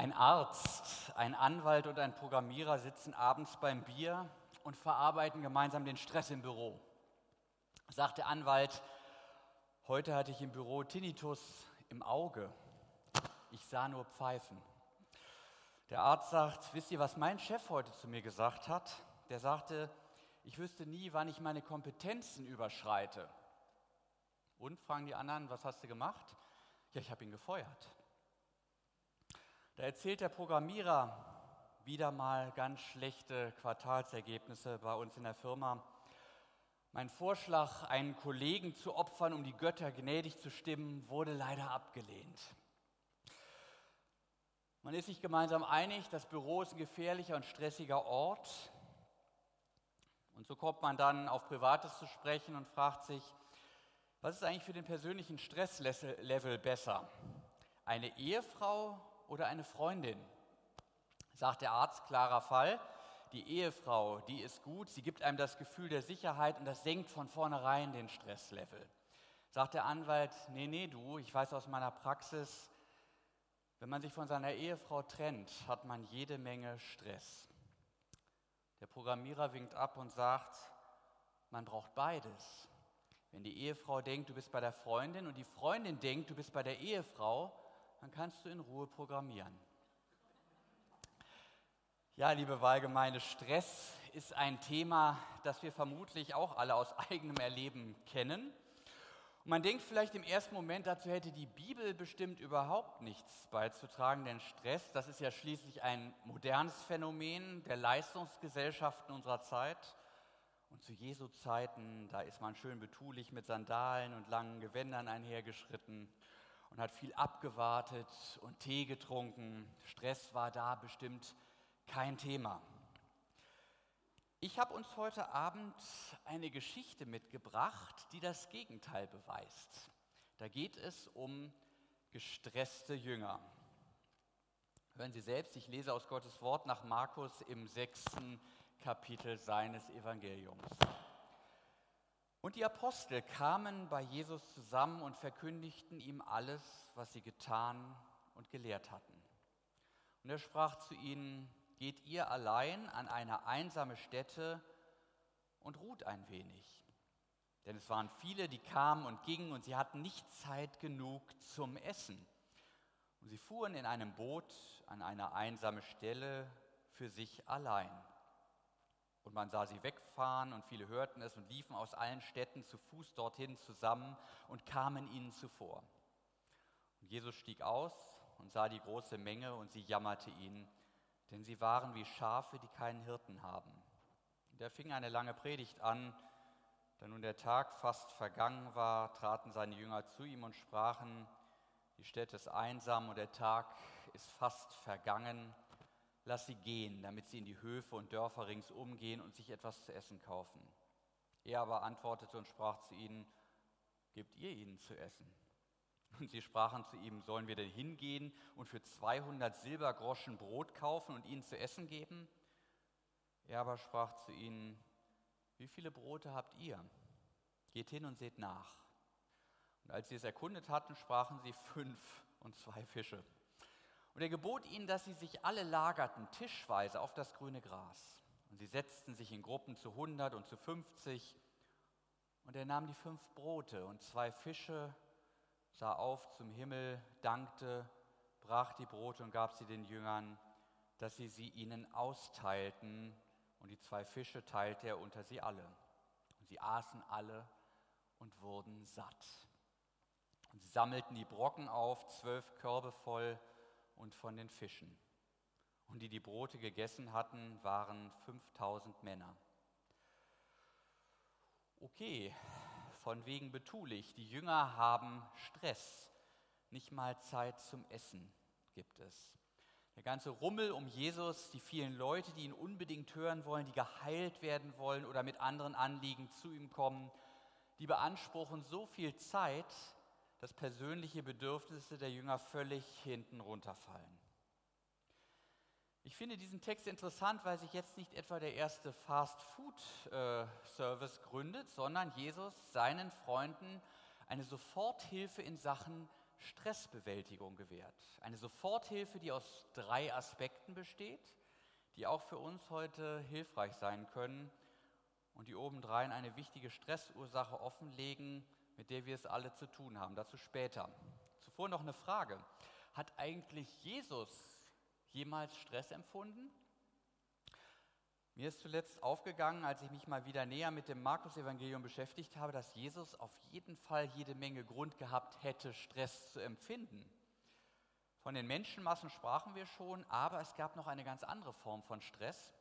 Ein Arzt, ein Anwalt und ein Programmierer sitzen abends beim Bier und verarbeiten gemeinsam den Stress im Büro. Sagt der Anwalt, heute hatte ich im Büro Tinnitus im Auge. Ich sah nur Pfeifen. Der Arzt sagt, wisst ihr, was mein Chef heute zu mir gesagt hat? Der sagte, ich wüsste nie, wann ich meine Kompetenzen überschreite. Und fragen die anderen, was hast du gemacht? Ja, ich habe ihn gefeuert. Da erzählt der Programmierer wieder mal ganz schlechte Quartalsergebnisse bei uns in der Firma. Mein Vorschlag, einen Kollegen zu opfern, um die Götter gnädig zu stimmen, wurde leider abgelehnt. Man ist sich gemeinsam einig, das Büro ist ein gefährlicher und stressiger Ort. Und so kommt man dann auf Privates zu sprechen und fragt sich, was ist eigentlich für den persönlichen Stresslevel besser? Eine Ehefrau oder eine Freundin? Sagt der Arzt, klarer Fall. Die Ehefrau, die ist gut, sie gibt einem das Gefühl der Sicherheit und das senkt von vornherein den Stresslevel. Sagt der Anwalt, nee, nee, du, ich weiß aus meiner Praxis, wenn man sich von seiner Ehefrau trennt, hat man jede Menge Stress. Der Programmierer winkt ab und sagt, man braucht beides. Wenn die Ehefrau denkt, du bist bei der Freundin und die Freundin denkt, du bist bei der Ehefrau, dann kannst du in Ruhe programmieren. Ja, liebe Wahlgemeinde, Stress ist ein Thema, das wir vermutlich auch alle aus eigenem Erleben kennen. Und man denkt vielleicht im ersten Moment, dazu hätte die Bibel bestimmt überhaupt nichts beizutragen, denn Stress, das ist ja schließlich ein modernes Phänomen der Leistungsgesellschaften unserer Zeit. Und zu Jesu Zeiten, da ist man schön betulich mit Sandalen und langen Gewändern einhergeschritten und hat viel abgewartet und Tee getrunken. Stress war da bestimmt kein Thema. Ich habe uns heute Abend eine Geschichte mitgebracht, die das Gegenteil beweist. Da geht es um gestresste Jünger. Hören Sie selbst, ich lese aus Gottes Wort nach Markus im sechsten Kapitel seines Evangeliums. Und die Apostel kamen bei Jesus zusammen und verkündigten ihm alles, was sie getan und gelehrt hatten. Und er sprach zu ihnen, geht ihr allein an eine einsame Stätte und ruht ein wenig. Denn es waren viele, die kamen und gingen und sie hatten nicht Zeit genug zum Essen. Und sie fuhren in einem Boot an eine einsame Stelle für sich allein. Und man sah sie wegfahren und viele hörten es und liefen aus allen Städten zu Fuß dorthin zusammen und kamen ihnen zuvor. Und Jesus stieg aus und sah die große Menge und sie jammerte ihn, denn sie waren wie Schafe, die keinen Hirten haben. Und er fing eine lange Predigt an. Da nun der Tag fast vergangen war, traten seine Jünger zu ihm und sprachen, die Stätte ist einsam und der Tag ist fast vergangen lass sie gehen, damit sie in die Höfe und Dörfer ringsum gehen und sich etwas zu essen kaufen. Er aber antwortete und sprach zu ihnen, gebt ihr ihnen zu essen. Und sie sprachen zu ihm, sollen wir denn hingehen und für 200 Silbergroschen Brot kaufen und ihnen zu essen geben? Er aber sprach zu ihnen, wie viele Brote habt ihr? Geht hin und seht nach. Und als sie es erkundet hatten, sprachen sie fünf und zwei Fische. Und er gebot ihnen, dass sie sich alle lagerten, tischweise auf das grüne Gras. Und sie setzten sich in Gruppen zu hundert und zu fünfzig. Und er nahm die fünf Brote und zwei Fische, sah auf zum Himmel, dankte, brach die Brote und gab sie den Jüngern, dass sie sie ihnen austeilten. Und die zwei Fische teilte er unter sie alle. Und sie aßen alle und wurden satt. Und sie sammelten die Brocken auf, zwölf Körbe voll, und von den Fischen. Und die die Brote gegessen hatten, waren 5000 Männer. Okay, von wegen betulich. Die Jünger haben Stress. Nicht mal Zeit zum Essen gibt es. Der ganze Rummel um Jesus, die vielen Leute, die ihn unbedingt hören wollen, die geheilt werden wollen oder mit anderen Anliegen zu ihm kommen, die beanspruchen so viel Zeit, dass persönliche Bedürfnisse der Jünger völlig hinten runterfallen. Ich finde diesen Text interessant, weil sich jetzt nicht etwa der erste Fast-Food-Service gründet, sondern Jesus seinen Freunden eine Soforthilfe in Sachen Stressbewältigung gewährt. Eine Soforthilfe, die aus drei Aspekten besteht, die auch für uns heute hilfreich sein können und die obendrein eine wichtige Stressursache offenlegen, mit der wir es alle zu tun haben. Dazu später. Zuvor noch eine Frage. Hat eigentlich Jesus jemals Stress empfunden? Mir ist zuletzt aufgegangen, als ich mich mal wieder näher mit dem Markus-Evangelium beschäftigt habe, dass Jesus auf jeden Fall jede Menge Grund gehabt hätte, Stress zu empfinden. Von den Menschenmassen sprachen wir schon, aber es gab noch eine ganz andere Form von Stress.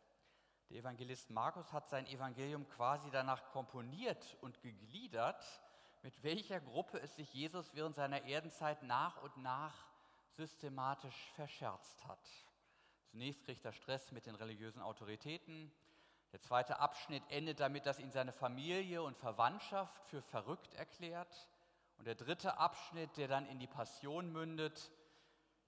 Der Evangelist Markus hat sein Evangelium quasi danach komponiert und gegliedert, mit welcher Gruppe es sich Jesus während seiner Erdenzeit nach und nach systematisch verscherzt hat. Zunächst kriegt er Stress mit den religiösen Autoritäten. Der zweite Abschnitt endet damit, dass ihn seine Familie und Verwandtschaft für verrückt erklärt. Und der dritte Abschnitt, der dann in die Passion mündet,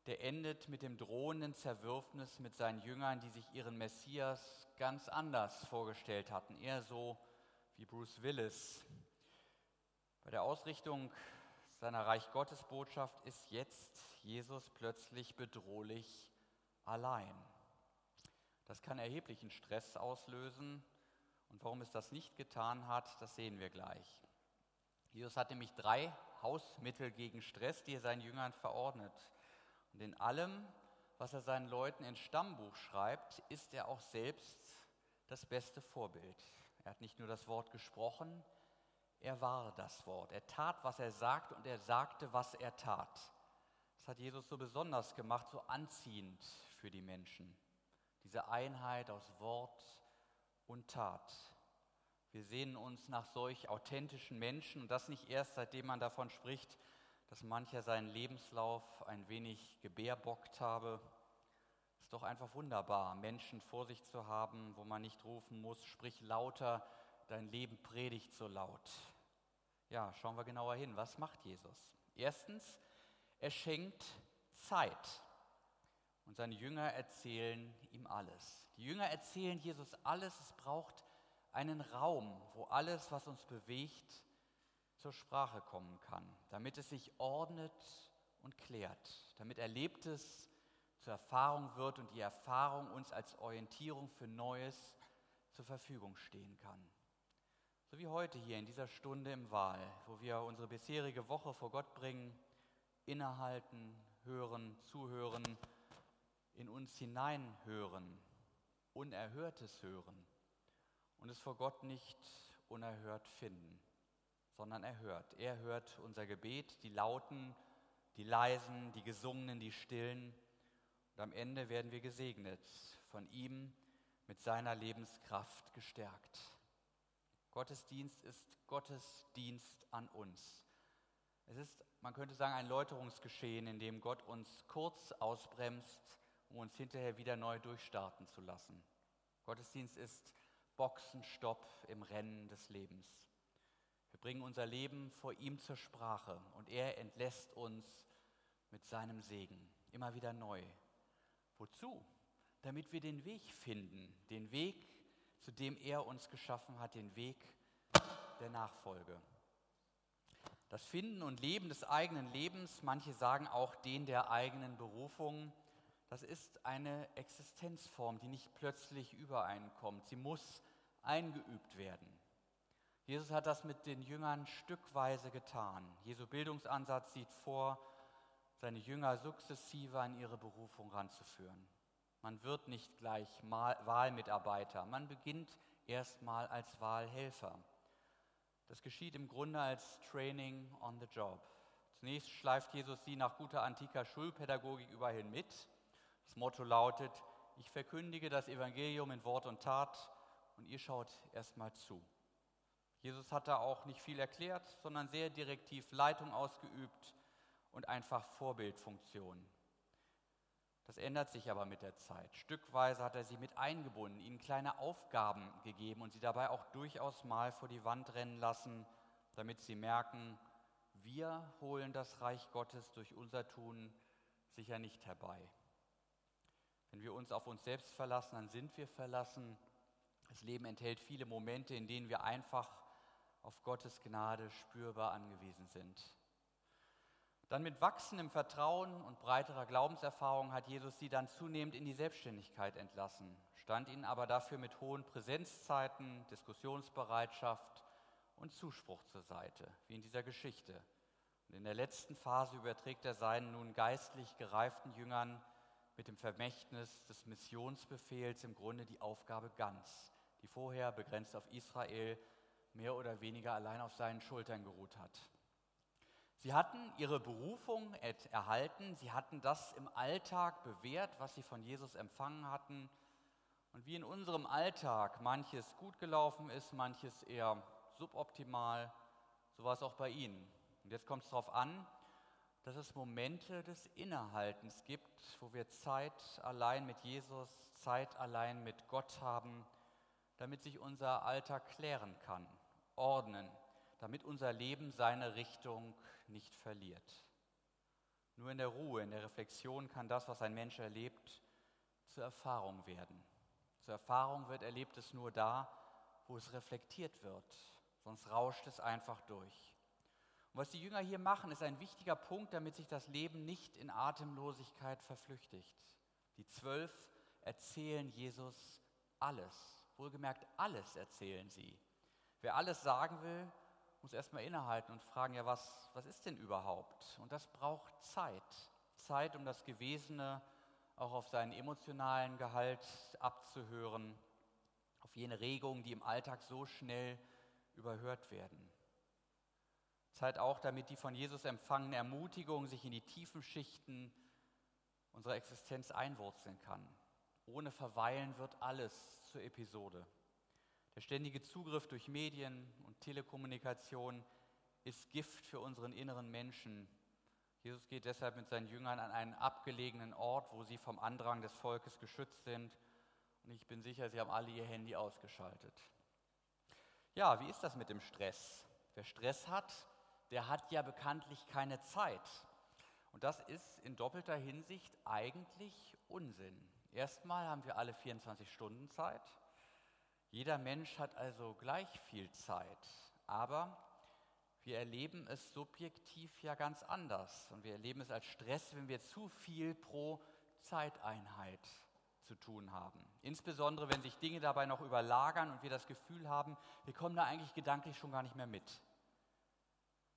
der endet mit dem drohenden Zerwürfnis mit seinen Jüngern, die sich ihren Messias ganz anders vorgestellt hatten, eher so wie Bruce Willis. Bei der Ausrichtung seiner Reich Gottes Botschaft ist jetzt Jesus plötzlich bedrohlich allein. Das kann erheblichen Stress auslösen. Und warum es das nicht getan hat, das sehen wir gleich. Jesus hat nämlich drei Hausmittel gegen Stress, die er seinen Jüngern verordnet. Und in allem, was er seinen Leuten ins Stammbuch schreibt, ist er auch selbst das beste Vorbild. Er hat nicht nur das Wort gesprochen, er war das Wort. Er tat, was er sagt und er sagte, was er tat. Das hat Jesus so besonders gemacht, so anziehend für die Menschen. Diese Einheit aus Wort und Tat. Wir sehnen uns nach solch authentischen Menschen und das nicht erst seitdem man davon spricht, dass mancher seinen Lebenslauf ein wenig gebärbockt habe. Es ist doch einfach wunderbar, Menschen vor sich zu haben, wo man nicht rufen muss, sprich lauter, dein Leben predigt so laut. Ja, schauen wir genauer hin. Was macht Jesus? Erstens, er schenkt Zeit. Und seine Jünger erzählen ihm alles. Die Jünger erzählen Jesus alles. Es braucht einen Raum, wo alles, was uns bewegt, zur Sprache kommen kann, damit es sich ordnet und klärt, damit Erlebtes zur Erfahrung wird und die Erfahrung uns als Orientierung für Neues zur Verfügung stehen kann. So wie heute hier in dieser Stunde im Wahl, wo wir unsere bisherige Woche vor Gott bringen innehalten, hören, zuhören, in uns hineinhören, Unerhörtes hören und es vor Gott nicht unerhört finden, sondern er hört. Er hört unser Gebet, die lauten, die leisen, die gesungenen, die stillen. Und am Ende werden wir gesegnet, von ihm mit seiner Lebenskraft gestärkt. Gottesdienst ist Gottesdienst an uns. Es ist, man könnte sagen, ein Läuterungsgeschehen, in dem Gott uns kurz ausbremst, um uns hinterher wieder neu durchstarten zu lassen. Gottesdienst ist Boxenstopp im Rennen des Lebens. Wir bringen unser Leben vor ihm zur Sprache und er entlässt uns mit seinem Segen immer wieder neu. Wozu? Damit wir den Weg finden, den Weg, zu dem er uns geschaffen hat, den Weg der Nachfolge. Das Finden und Leben des eigenen Lebens, manche sagen auch den der eigenen Berufung, das ist eine Existenzform, die nicht plötzlich übereinkommt. Sie muss eingeübt werden. Jesus hat das mit den Jüngern stückweise getan. Jesu Bildungsansatz sieht vor, seine Jünger sukzessive an ihre Berufung ranzuführen. Man wird nicht gleich Wahlmitarbeiter, man beginnt erstmal als Wahlhelfer. Das geschieht im Grunde als Training on the Job. Zunächst schleift Jesus sie nach guter antiker Schulpädagogik überhin mit. Das Motto lautet, ich verkündige das Evangelium in Wort und Tat und ihr schaut erstmal zu. Jesus hat da auch nicht viel erklärt, sondern sehr direktiv Leitung ausgeübt und einfach Vorbildfunktion. Das ändert sich aber mit der Zeit. Stückweise hat er sie mit eingebunden, ihnen kleine Aufgaben gegeben und sie dabei auch durchaus mal vor die Wand rennen lassen, damit sie merken, wir holen das Reich Gottes durch unser Tun sicher nicht herbei. Wenn wir uns auf uns selbst verlassen, dann sind wir verlassen. Das Leben enthält viele Momente, in denen wir einfach auf Gottes Gnade spürbar angewiesen sind. Dann mit wachsendem Vertrauen und breiterer Glaubenserfahrung hat Jesus sie dann zunehmend in die Selbstständigkeit entlassen, stand ihnen aber dafür mit hohen Präsenzzeiten, Diskussionsbereitschaft und Zuspruch zur Seite, wie in dieser Geschichte. Und in der letzten Phase überträgt er seinen nun geistlich gereiften Jüngern mit dem Vermächtnis des Missionsbefehls im Grunde die Aufgabe ganz, die vorher begrenzt auf Israel mehr oder weniger allein auf seinen Schultern geruht hat. Sie hatten ihre Berufung erhalten, sie hatten das im Alltag bewährt, was sie von Jesus empfangen hatten. Und wie in unserem Alltag manches gut gelaufen ist, manches eher suboptimal, so war es auch bei ihnen. Und jetzt kommt es darauf an, dass es Momente des Innehaltens gibt, wo wir Zeit allein mit Jesus, Zeit allein mit Gott haben, damit sich unser Alltag klären kann, ordnen damit unser Leben seine Richtung nicht verliert. Nur in der Ruhe, in der Reflexion kann das, was ein Mensch erlebt, zur Erfahrung werden. Zur Erfahrung wird Erlebtes nur da, wo es reflektiert wird, sonst rauscht es einfach durch. Und was die Jünger hier machen, ist ein wichtiger Punkt, damit sich das Leben nicht in Atemlosigkeit verflüchtigt. Die Zwölf erzählen Jesus alles, wohlgemerkt alles erzählen sie. Wer alles sagen will, muss erstmal innehalten und fragen, ja, was, was ist denn überhaupt? Und das braucht Zeit. Zeit, um das Gewesene auch auf seinen emotionalen Gehalt abzuhören, auf jene Regungen, die im Alltag so schnell überhört werden. Zeit auch, damit die von Jesus empfangene Ermutigung sich in die tiefen Schichten unserer Existenz einwurzeln kann. Ohne Verweilen wird alles zur Episode. Der ständige Zugriff durch Medien und Telekommunikation ist Gift für unseren inneren Menschen. Jesus geht deshalb mit seinen Jüngern an einen abgelegenen Ort, wo sie vom Andrang des Volkes geschützt sind. Und ich bin sicher, sie haben alle ihr Handy ausgeschaltet. Ja, wie ist das mit dem Stress? Wer Stress hat, der hat ja bekanntlich keine Zeit. Und das ist in doppelter Hinsicht eigentlich Unsinn. Erstmal haben wir alle 24 Stunden Zeit. Jeder Mensch hat also gleich viel Zeit, aber wir erleben es subjektiv ja ganz anders und wir erleben es als Stress, wenn wir zu viel pro Zeiteinheit zu tun haben. Insbesondere, wenn sich Dinge dabei noch überlagern und wir das Gefühl haben, wir kommen da eigentlich gedanklich schon gar nicht mehr mit.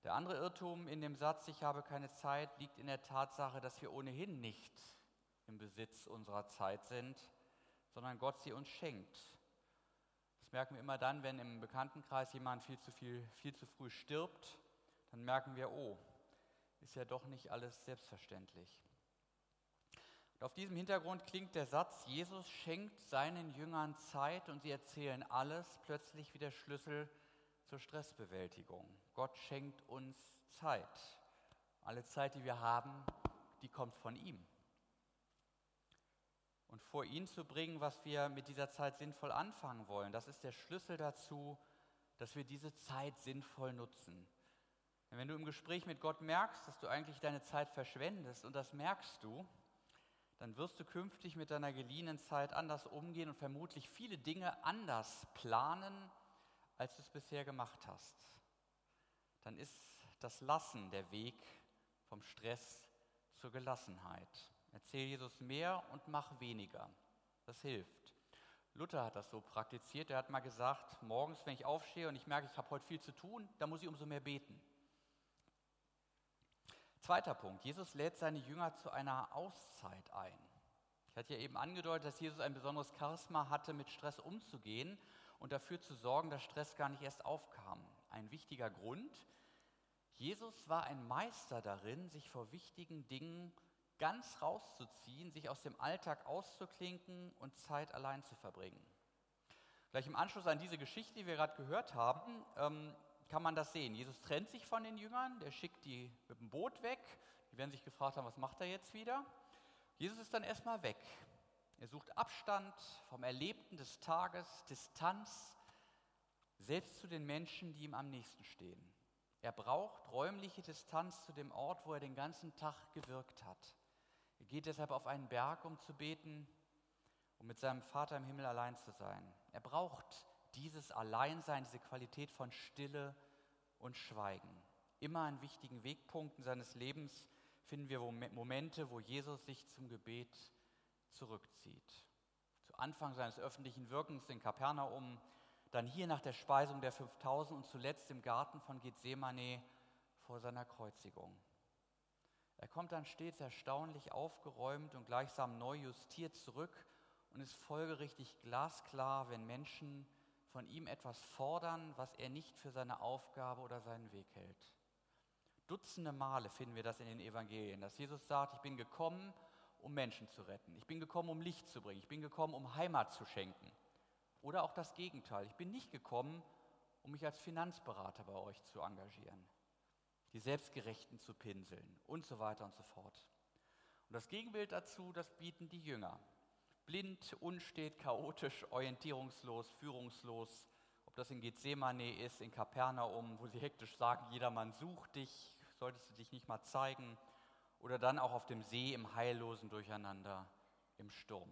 Der andere Irrtum in dem Satz, ich habe keine Zeit, liegt in der Tatsache, dass wir ohnehin nicht im Besitz unserer Zeit sind, sondern Gott sie uns schenkt merken wir immer dann, wenn im Bekanntenkreis jemand viel zu viel, viel zu früh stirbt, dann merken wir, oh, ist ja doch nicht alles selbstverständlich. Und auf diesem Hintergrund klingt der Satz, Jesus schenkt seinen Jüngern Zeit und sie erzählen alles, plötzlich wie der Schlüssel zur Stressbewältigung. Gott schenkt uns Zeit. Alle Zeit, die wir haben, die kommt von ihm und vor ihn zu bringen, was wir mit dieser Zeit sinnvoll anfangen wollen. Das ist der Schlüssel dazu, dass wir diese Zeit sinnvoll nutzen. Denn wenn du im Gespräch mit Gott merkst, dass du eigentlich deine Zeit verschwendest und das merkst du, dann wirst du künftig mit deiner geliehenen Zeit anders umgehen und vermutlich viele Dinge anders planen, als du es bisher gemacht hast. Dann ist das Lassen der Weg vom Stress zur Gelassenheit. Erzähl Jesus mehr und mach weniger. Das hilft. Luther hat das so praktiziert. Er hat mal gesagt, morgens, wenn ich aufstehe und ich merke, ich habe heute viel zu tun, dann muss ich umso mehr beten. Zweiter Punkt. Jesus lädt seine Jünger zu einer Auszeit ein. Ich hatte ja eben angedeutet, dass Jesus ein besonderes Charisma hatte, mit Stress umzugehen und dafür zu sorgen, dass Stress gar nicht erst aufkam. Ein wichtiger Grund. Jesus war ein Meister darin, sich vor wichtigen Dingen ganz rauszuziehen, sich aus dem Alltag auszuklinken und Zeit allein zu verbringen. Gleich im Anschluss an diese Geschichte, die wir gerade gehört haben, ähm, kann man das sehen. Jesus trennt sich von den Jüngern, der schickt die mit dem Boot weg. Die werden sich gefragt haben, was macht er jetzt wieder? Jesus ist dann erstmal weg. Er sucht Abstand vom Erlebten des Tages, Distanz, selbst zu den Menschen, die ihm am nächsten stehen. Er braucht räumliche Distanz zu dem Ort, wo er den ganzen Tag gewirkt hat. Er geht deshalb auf einen Berg, um zu beten, um mit seinem Vater im Himmel allein zu sein. Er braucht dieses Alleinsein, diese Qualität von Stille und Schweigen. Immer an wichtigen Wegpunkten seines Lebens finden wir Momente, wo Jesus sich zum Gebet zurückzieht. Zu Anfang seines öffentlichen Wirkens in Kapernaum, dann hier nach der Speisung der 5000 und zuletzt im Garten von Gethsemane vor seiner Kreuzigung. Er kommt dann stets erstaunlich aufgeräumt und gleichsam neu justiert zurück und ist folgerichtig glasklar, wenn Menschen von ihm etwas fordern, was er nicht für seine Aufgabe oder seinen Weg hält. Dutzende Male finden wir das in den Evangelien, dass Jesus sagt, ich bin gekommen, um Menschen zu retten. Ich bin gekommen, um Licht zu bringen. Ich bin gekommen, um Heimat zu schenken. Oder auch das Gegenteil. Ich bin nicht gekommen, um mich als Finanzberater bei euch zu engagieren, die Selbstgerechten zu pinseln und so weiter und so fort. Und das Gegenbild dazu, das bieten die Jünger. Blind, unstet, chaotisch, orientierungslos, führungslos, ob das in Gethsemane ist, in Kapernaum, wo sie hektisch sagen, jedermann sucht dich, solltest du dich nicht mal zeigen, oder dann auch auf dem See im heillosen Durcheinander im Sturm.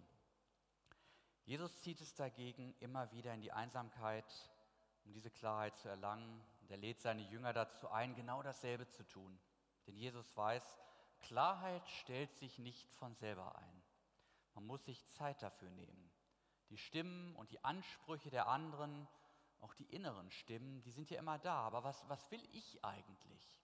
Jesus zieht es dagegen immer wieder in die Einsamkeit, um diese Klarheit zu erlangen. Er lädt seine Jünger dazu ein, genau dasselbe zu tun. Denn Jesus weiß, Klarheit stellt sich nicht von selber ein. Man muss sich Zeit dafür nehmen. Die Stimmen und die Ansprüche der anderen, auch die inneren Stimmen, die sind ja immer da. Aber was, was will ich eigentlich?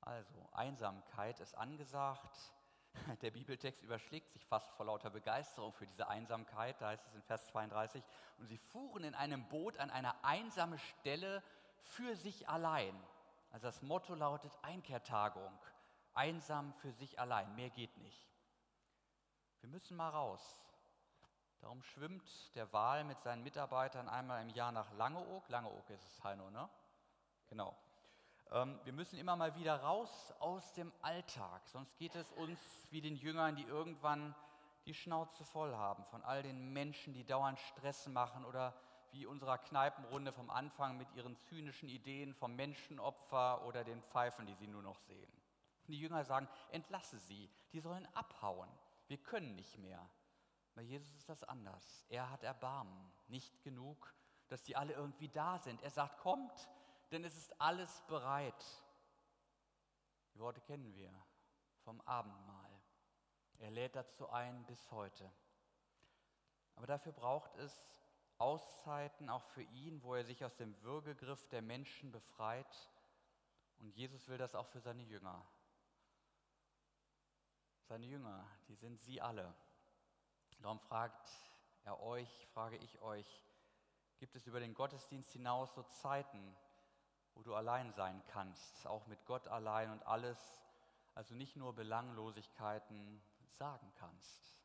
Also, Einsamkeit ist angesagt. Der Bibeltext überschlägt sich fast vor lauter Begeisterung für diese Einsamkeit. Da heißt es in Vers 32, und sie fuhren in einem Boot an eine einsame Stelle für sich allein. Also das Motto lautet Einkehrtagung. Einsam für sich allein, mehr geht nicht. Wir müssen mal raus. Darum schwimmt der Wal mit seinen Mitarbeitern einmal im Jahr nach Langeoog. Langeoog ist es, Heino, ne? Genau. Ähm, wir müssen immer mal wieder raus aus dem Alltag, sonst geht es uns wie den Jüngern, die irgendwann die Schnauze voll haben von all den Menschen, die dauernd Stress machen oder wie unserer Kneipenrunde vom Anfang mit ihren zynischen Ideen vom Menschenopfer oder den Pfeifen, die sie nur noch sehen. Die Jünger sagen, entlasse sie, die sollen abhauen, wir können nicht mehr. Bei Jesus ist das anders. Er hat Erbarmen, nicht genug, dass die alle irgendwie da sind. Er sagt, kommt, denn es ist alles bereit. Die Worte kennen wir vom Abendmahl. Er lädt dazu ein bis heute. Aber dafür braucht es Auszeiten auch für ihn, wo er sich aus dem Würgegriff der Menschen befreit. Und Jesus will das auch für seine Jünger. Seine Jünger, die sind sie alle. Darum fragt er euch, frage ich euch, gibt es über den Gottesdienst hinaus so Zeiten, wo du allein sein kannst, auch mit Gott allein und alles, also nicht nur Belanglosigkeiten sagen kannst.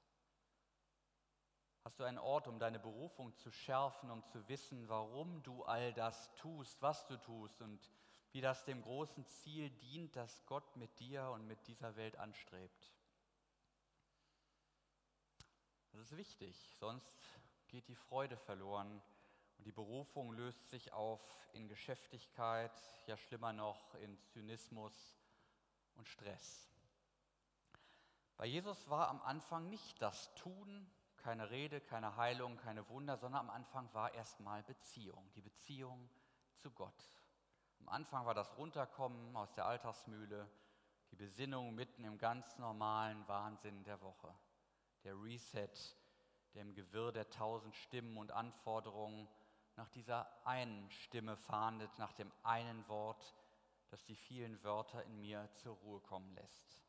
Hast du einen Ort, um deine Berufung zu schärfen, um zu wissen, warum du all das tust, was du tust und wie das dem großen Ziel dient, das Gott mit dir und mit dieser Welt anstrebt? Das ist wichtig, sonst geht die Freude verloren und die Berufung löst sich auf in Geschäftigkeit, ja schlimmer noch in Zynismus und Stress. Bei Jesus war am Anfang nicht das Tun, keine Rede, keine Heilung, keine Wunder, sondern am Anfang war erstmal Beziehung, die Beziehung zu Gott. Am Anfang war das Runterkommen aus der Alltagsmühle, die Besinnung mitten im ganz normalen Wahnsinn der Woche, der Reset, der im Gewirr der tausend Stimmen und Anforderungen nach dieser einen Stimme fahndet, nach dem einen Wort, das die vielen Wörter in mir zur Ruhe kommen lässt.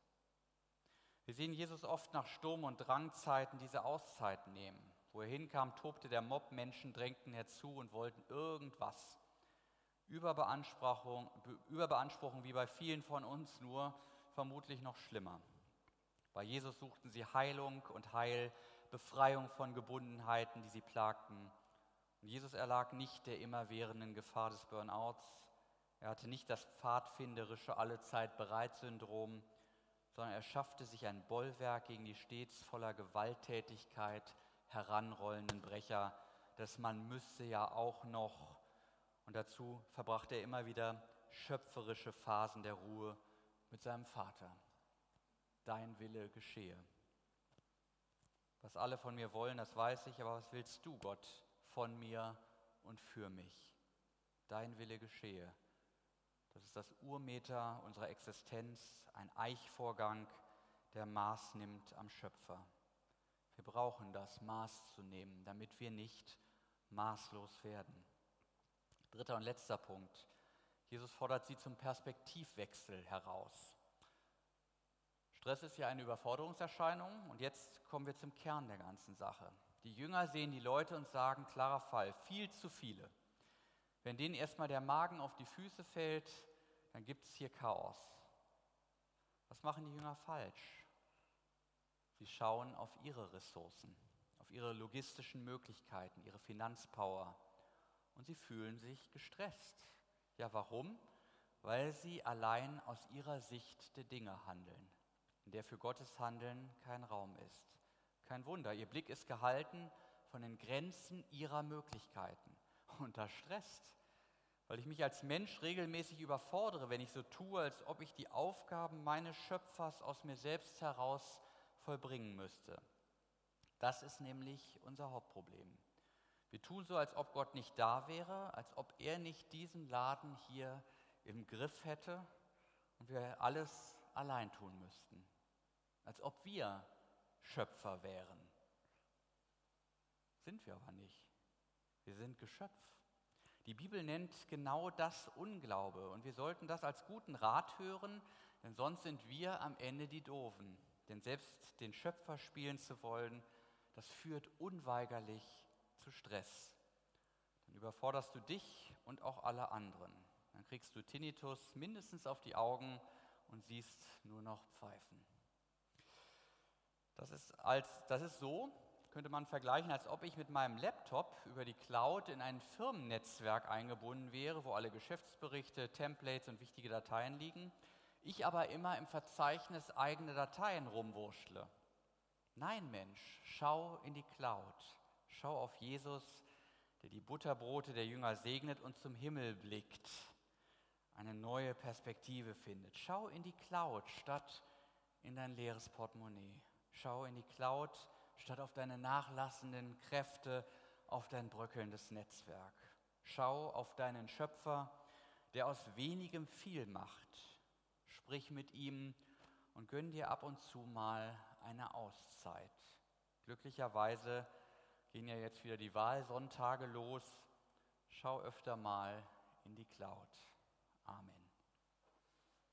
Wir sehen Jesus oft nach Sturm- und Drangzeiten diese Auszeit nehmen. Wo er hinkam, tobte der Mob, Menschen drängten herzu und wollten irgendwas. Überbeanspruchung, Überbeanspruchung wie bei vielen von uns, nur vermutlich noch schlimmer. Bei Jesus suchten sie Heilung und Heil, Befreiung von Gebundenheiten, die sie plagten. Und Jesus erlag nicht der immerwährenden Gefahr des Burnouts. Er hatte nicht das pfadfinderische Allezeit-bereit-Syndrom, sondern er schaffte sich ein Bollwerk gegen die stets voller Gewalttätigkeit heranrollenden Brecher, dass man müsse ja auch noch. Und dazu verbrachte er immer wieder schöpferische Phasen der Ruhe mit seinem Vater. Dein Wille geschehe. Was alle von mir wollen, das weiß ich, aber was willst du, Gott? von mir und für mich. Dein Wille geschehe. Das ist das Urmeter unserer Existenz, ein Eichvorgang, der Maß nimmt am Schöpfer. Wir brauchen das Maß zu nehmen, damit wir nicht maßlos werden. Dritter und letzter Punkt. Jesus fordert sie zum Perspektivwechsel heraus. Stress ist ja eine Überforderungserscheinung und jetzt kommen wir zum Kern der ganzen Sache. Die Jünger sehen die Leute und sagen, klarer Fall, viel zu viele. Wenn denen erstmal der Magen auf die Füße fällt, dann gibt es hier Chaos. Was machen die Jünger falsch? Sie schauen auf ihre Ressourcen, auf ihre logistischen Möglichkeiten, ihre Finanzpower und sie fühlen sich gestresst. Ja, warum? Weil sie allein aus ihrer Sicht der Dinge handeln, in der für Gottes Handeln kein Raum ist. Kein Wunder, ihr Blick ist gehalten von den Grenzen ihrer Möglichkeiten. Und das stresst, weil ich mich als Mensch regelmäßig überfordere, wenn ich so tue, als ob ich die Aufgaben meines Schöpfers aus mir selbst heraus vollbringen müsste. Das ist nämlich unser Hauptproblem. Wir tun so, als ob Gott nicht da wäre, als ob er nicht diesen Laden hier im Griff hätte und wir alles allein tun müssten. Als ob wir Schöpfer wären. Sind wir aber nicht. Wir sind Geschöpf. Die Bibel nennt genau das Unglaube und wir sollten das als guten Rat hören, denn sonst sind wir am Ende die Doofen. Denn selbst den Schöpfer spielen zu wollen, das führt unweigerlich zu Stress. Dann überforderst du dich und auch alle anderen. Dann kriegst du Tinnitus mindestens auf die Augen und siehst nur noch Pfeifen. Das ist, als, das ist so, könnte man vergleichen, als ob ich mit meinem Laptop über die Cloud in ein Firmennetzwerk eingebunden wäre, wo alle Geschäftsberichte, Templates und wichtige Dateien liegen. Ich aber immer im Verzeichnis eigene Dateien rumwurschtle. Nein, Mensch, schau in die Cloud. Schau auf Jesus, der die Butterbrote der Jünger segnet und zum Himmel blickt, eine neue Perspektive findet. Schau in die Cloud statt in dein leeres Portemonnaie. Schau in die Cloud statt auf deine nachlassenden Kräfte, auf dein bröckelndes Netzwerk. Schau auf deinen Schöpfer, der aus wenigem viel macht. Sprich mit ihm und gönn dir ab und zu mal eine Auszeit. Glücklicherweise gehen ja jetzt wieder die Wahlsonntage los. Schau öfter mal in die Cloud. Amen.